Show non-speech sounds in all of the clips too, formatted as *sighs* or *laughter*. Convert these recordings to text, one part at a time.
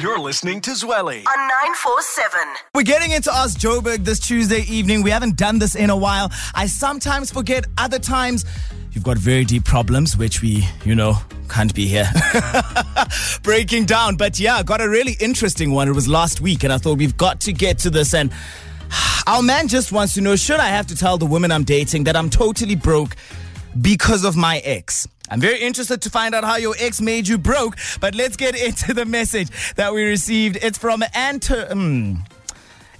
You're listening to Zweli. on 947. We're getting into Ask Joburg this Tuesday evening. We haven't done this in a while. I sometimes forget, other times you've got very deep problems, which we, you know, can't be here *laughs* breaking down. But yeah, got a really interesting one. It was last week, and I thought we've got to get to this. And *sighs* our man just wants to know should I have to tell the woman I'm dating that I'm totally broke because of my ex? I'm very interested to find out how your ex made you broke, but let's get *laughs* into the message that we received. It's from Anto. Hmm.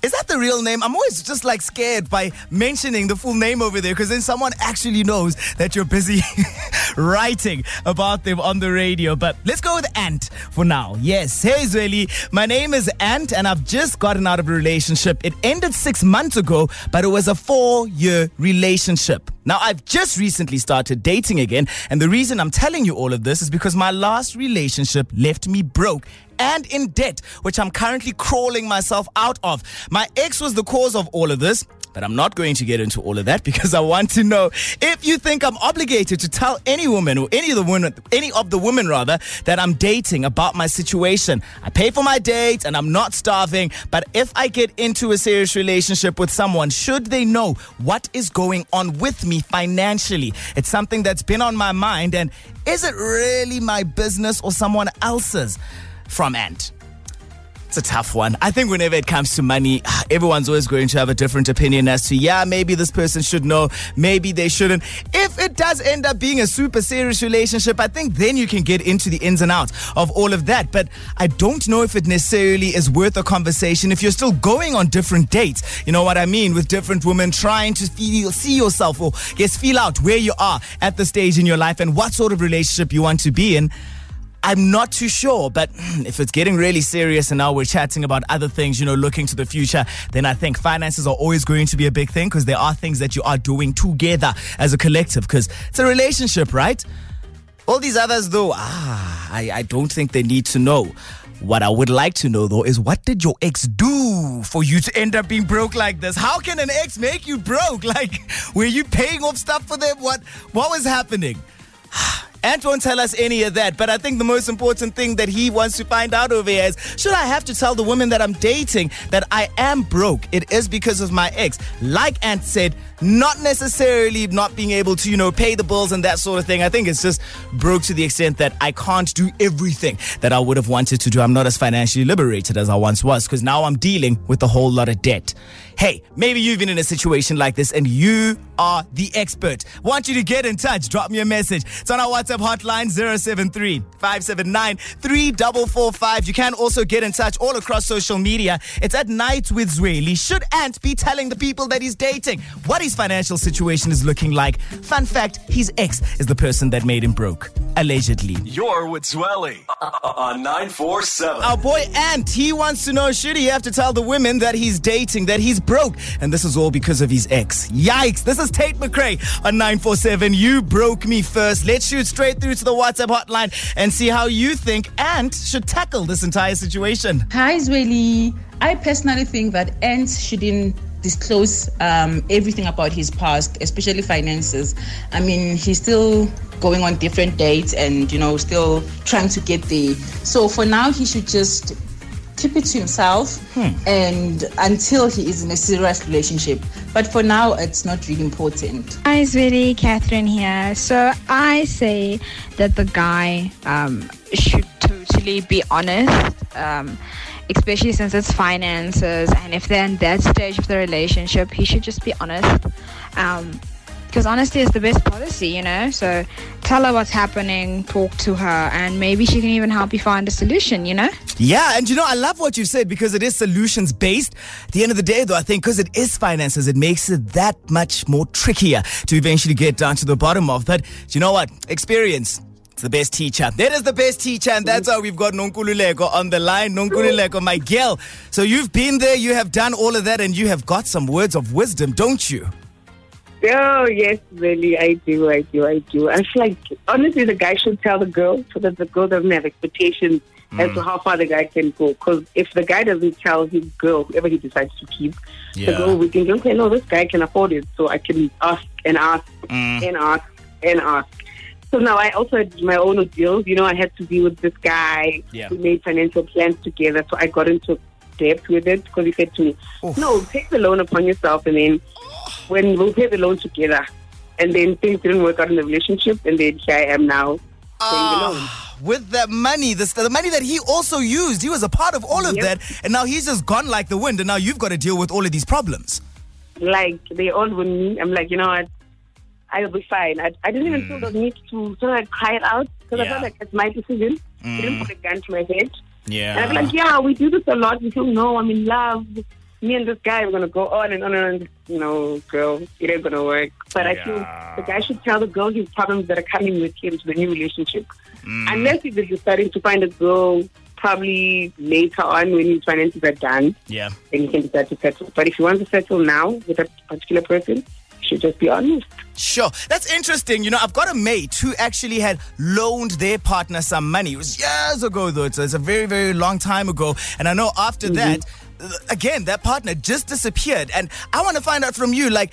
Is that the real name? I'm always just like scared by mentioning the full name over there because then someone actually knows that you're busy *laughs* writing about them on the radio. But let's go with Ant for now. Yes. Hey, Zweli. My name is Ant and I've just gotten out of a relationship. It ended six months ago, but it was a four year relationship. Now, I've just recently started dating again, and the reason I'm telling you all of this is because my last relationship left me broke and in debt, which I'm currently crawling myself out of. My ex was the cause of all of this. But I'm not going to get into all of that because I want to know if you think I'm obligated to tell any woman or any of the women, any of the women rather, that I'm dating about my situation. I pay for my dates and I'm not starving. But if I get into a serious relationship with someone, should they know what is going on with me financially? It's something that's been on my mind. And is it really my business or someone else's? From Ant. It's a tough one. I think whenever it comes to money, *sighs* everyone's always going to have a different opinion as to, yeah, maybe this person should know, maybe they shouldn't. If it does end up being a super serious relationship, I think then you can get into the ins and outs of all of that. But I don't know if it necessarily is worth a conversation if you're still going on different dates. You know what I mean? With different women trying to feel, see yourself or guess feel out where you are at the stage in your life and what sort of relationship you want to be in. I'm not too sure, but *clears throat* if it's getting really serious and now we're chatting about other things, you know, looking to the future, then I think finances are always going to be a big thing because there are things that you are doing together as a collective because it's a relationship, right? All these others, though, ah, I, I don't think they need to know. What I would like to know, though, is what did your ex do for you to end up being broke like this? How can an ex make you broke? *laughs* Like, were you paying off stuff for them? What, what was happening? *sighs* Ant won't tell us any of that, but I think the most important thing that he wants to find out over here is should I have to tell the woman that I'm dating that I am broke? It is because of my ex. Like Ant said, not necessarily not being able to, you know, pay the bills and that sort of thing. I think it's just broke to the extent that I can't do everything that I would have wanted to do. I'm not as financially liberated as I once was because now I'm dealing with a whole lot of debt. Hey, maybe you've been in a situation like this and you are the expert. Want you to get in touch. Drop me a message. It's on our WhatsApp hotline 073 579 3445. You can also get in touch all across social media. It's at Night with Zweli. Should Ant be telling the people that he's dating what his financial situation is looking like? Fun fact his ex is the person that made him broke, allegedly. You're with Zweli *laughs* on 947. Our boy Ant, he wants to know should he have to tell the women that he's dating, that he's broke? And this is all because of his ex. Yikes. This is Tate McRae on 947. You broke me first. Let's shoot straight through to the WhatsApp hotline and see how you think Ant should tackle this entire situation. Hi, Zweli. I personally think that Ant shouldn't disclose um, everything about his past, especially finances. I mean, he's still going on different dates and, you know, still trying to get there. So for now, he should just keep it to himself and until he is in a serious relationship. But for now, it's not really important. Hi, Zweli, Catherine here. So I say that the guy um, should totally be honest, um, especially since it's finances. And if they're in that stage of the relationship, he should just be honest. Um, because honesty is the best policy, you know. So tell her what's happening, talk to her, and maybe she can even help you find a solution, you know. Yeah, and you know, I love what you said because it is solutions based. At the end of the day, though, I think because it is finances, it makes it that much more trickier to eventually get down to the bottom of. But you know what? Experience. It's the best teacher. That is the best teacher, and that's how we've got Nonkululeko on the line. Nonkululeko, my girl. So you've been there, you have done all of that, and you have got some words of wisdom, don't you? Oh, yes, really, I do, I do, I do. I feel like, honestly, the guy should tell the girl so that the girl doesn't have expectations as to mm. how far the guy can go. Because if the guy doesn't tell his girl, whoever he decides to keep, the Yeah. girl will think, okay, no, this guy can afford it, so I can ask and ask mm. and ask and ask. So now I also had my own ordeals. You know, I had to be with this guy. Yeah. We made financial plans together. So I got into debt with it because he said to me, Oof. no, take the loan upon yourself and then when we'll pay the loan together. And then things didn't work out in the relationship. And then here I am now paying the loan. Ah, with that money, the, the money that he also used, he was a part of all of Yep. that, and now he's just gone like the wind, and now you've got to deal with all of these problems. Like, they all with me. I'm like, you know what? I'll be fine. I, I didn't even feel the need to sort of cry it out because I Yeah. felt like it's my decision. He didn't put a gun to my head. Yeah. And I'm like, yeah, we do this a lot. We feel, no, I'm in love. Me and this guy, we're going to go on and on and on. You know, girl, it ain't going to work. But I feel the guy should tell the girl his problems that are coming with him to the new relationship. Unless if he's starting to find a girl probably later on when his finances are done, yeah. then he can decide to settle. But if he wants to settle now with a particular person, should just be honest. Sure. That's interesting. You know, I've got a mate who actually had loaned their partner some money. It was years ago, though. So it's a very, very long time ago. And I know after that, uh, again, that partner just disappeared. And I want to find out from you, like,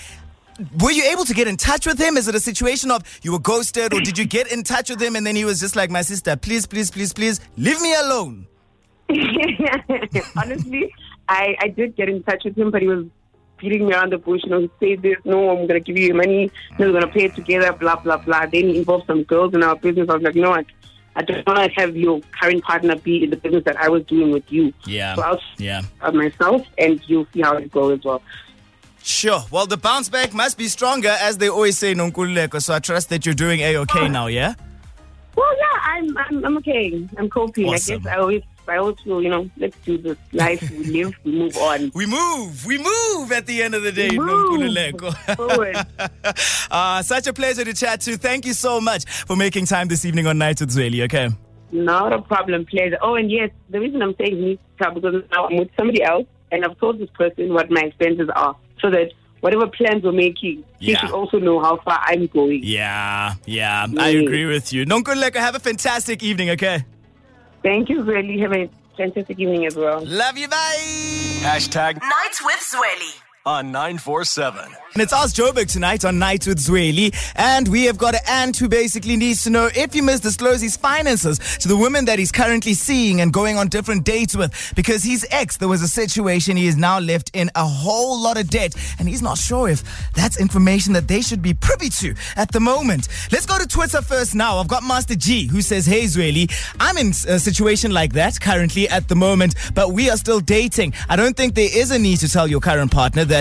were you able to get in touch with him? Is it a situation of you were ghosted, or did you get in touch with him and then he was just like, my sister, please, please, please, please, leave me alone? *laughs* Honestly, I, I did get in touch with him, but he was beating me around the bush. You know, said this, no, I'm going to give you money, no, we're going to pay it together, blah, blah, blah. Then he involved some girls in our business. I was like, know what? I don't want to have your current partner be in the business that I was doing with you. Yeah. So I'll Yeah. myself, and you'll see how it goes as well. Sure. Well, the bounce back must be stronger, as they always say, Nonkululeko. So I trust that you're doing a okay oh. now, yeah? Well, yeah, I'm, I'm, I'm okay. I'm coping. Awesome. I guess I always, I also, you know, let's do this life. We live, we move on. *laughs* We move. We move at the end of the day, We move *laughs* uh, such a pleasure to chat to. Thank you so much for making time this evening on Night with Zweli, okay? Not a problem, pleasure. Oh, and yes, the reason I'm saying this is because now I'm with somebody else, and I've told this person what my expenses are, so that whatever plans we're making, he Yeah. should also know how far I'm going. Yeah, yeah, I Mm. agree with you. Nonkululeko, have a fantastic evening, okay? Thank you, really. Have a fantastic evening as well. Love you, bye! Hashtag Nights with Zweli. On 947. And it's Ask Joburg tonight on Night with Zweli. And we have got an Ant who basically needs to know if he must disclose his finances to the women that he's currently seeing and going on different dates with. Because his ex, there was a situation he is now left in a whole lot of debt. And he's not sure if that's information that they should be privy to at the moment. Let's go to Twitter first now. I've got Master G who says, Hey Zweli, I'm in a situation like that currently at the moment, but we are still dating. I don't think there is a need to tell your current partner that,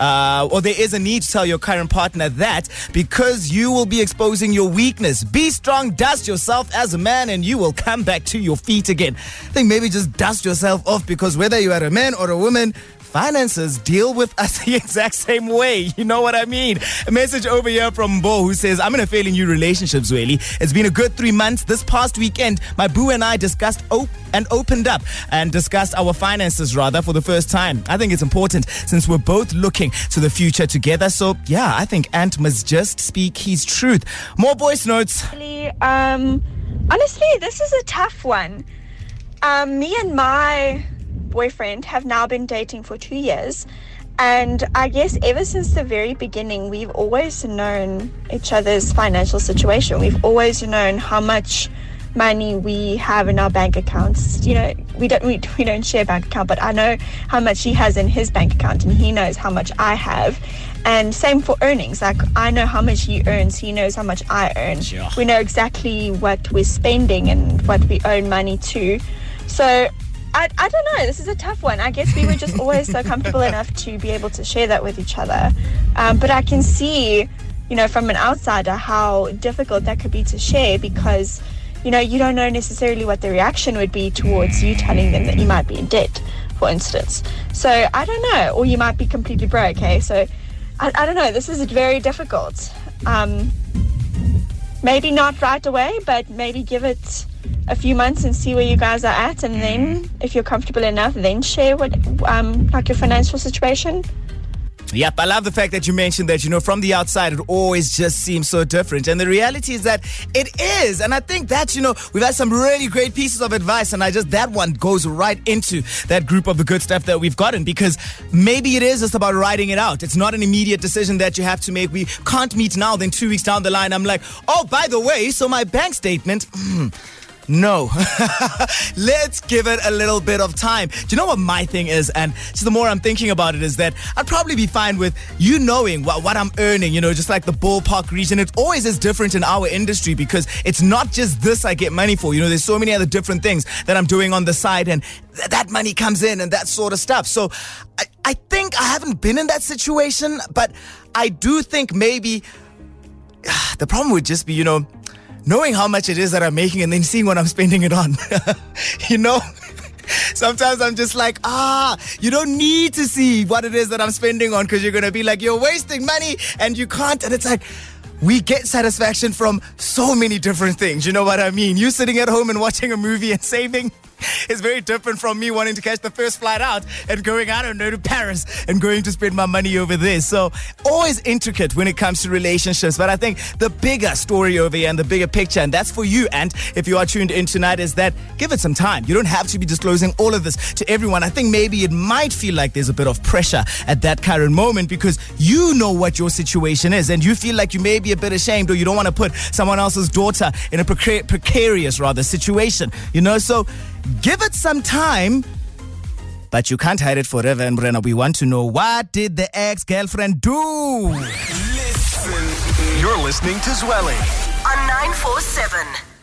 uh, or there is a need to tell your current partner that because you will be exposing your weakness. Be strong, dust yourself as a man, and you will come back to your feet again. I think maybe just dust yourself off because whether you are a man or a woman, finances deal with us *laughs* the exact same way. You know what I mean? A message over here from Bo who says, I'm in a fairly new relationship, Zweli. It's been a good three months. This past weekend, my boo and I discussed op- and opened up and discussed our finances rather for the first time. I think it's important since we're both looking to the future together. So yeah, I think Ant must just speak his truth. More voice notes. Um, honestly, this is a tough one. Um, me and my boyfriend have now been dating for two years. And I guess ever since the very beginning, we've always known each other's financial situation. We've always known how much money we have in our bank accounts. You know, we don't we, we don't share bank account, but I know how much he has in his bank account, and he knows how much I have. And same for earnings. Like I know how much he earns, he knows how much I earn. Sure. We know exactly what we're spending and what we own money to. So I, I don't know. This is a tough one. I guess we were just always so comfortable enough to be able to share that with each other. Um, but I can see, you know, from an outsider how difficult that could be to share because, you know, you don't know necessarily what the reaction would be towards you telling them that you might be in debt, for instance. So I don't know. Or you might be completely broke, okay? So I, I don't know. This is very difficult. Um, maybe not right away, but maybe give it a few months and see where you guys are at, and then if you're comfortable enough, then share what um like your financial situation. Yep, I love the fact that you mentioned that, you know, from the outside, it always just seems so different. And the reality is that it is. And I think that, you know, we've had some really great pieces of advice. And I just, that one goes right into that group of the good stuff that we've gotten because maybe it is just about writing it out. It's not an immediate decision that you have to make. We can't meet now, then two weeks down the line, I'm like, oh, by the way, so my bank statement. Hmm, no. *laughs* Let's give it a little bit of time. Do you know what my thing is? And just the more I'm thinking about it, is that I'd probably be fine with you knowing what, what I'm earning, you know, just like the ballpark region. It always is different in our industry because it's not just this I get money for. You know, there's so many other different things that I'm doing on the side, and th- that money comes in and that sort of stuff. So I, I think I haven't been in that situation, but I do think maybe *sighs* the problem would just be, you know, knowing how much it is that I'm making and then seeing what I'm spending it on. *laughs* you know? Sometimes I'm just like, ah, you don't need to see what it is that I'm spending on because you're going to be like, you're wasting money and you can't. And it's like, we get satisfaction from so many different things. You know what I mean? You sitting at home and watching a movie and saving is very different from me wanting to catch the first flight out and going, I don't know, to Paris and going to spend my money over there. So always intricate when it comes to relationships. But I think the bigger story over here and the bigger picture, and that's for you. And if you are tuned in tonight, is that give it some time. You don't have to be disclosing all of this to everyone. I think maybe it might feel like there's a bit of pressure at that current moment because you know what your situation is and you feel like you may be a bit ashamed or you don't want to put someone else's daughter in a precar- precarious rather situation. You know, so give it some time. But you can't hide it forever, and Brenna, we want to know what did the ex-girlfriend do? Listen. You're listening to Zwelling. on 947.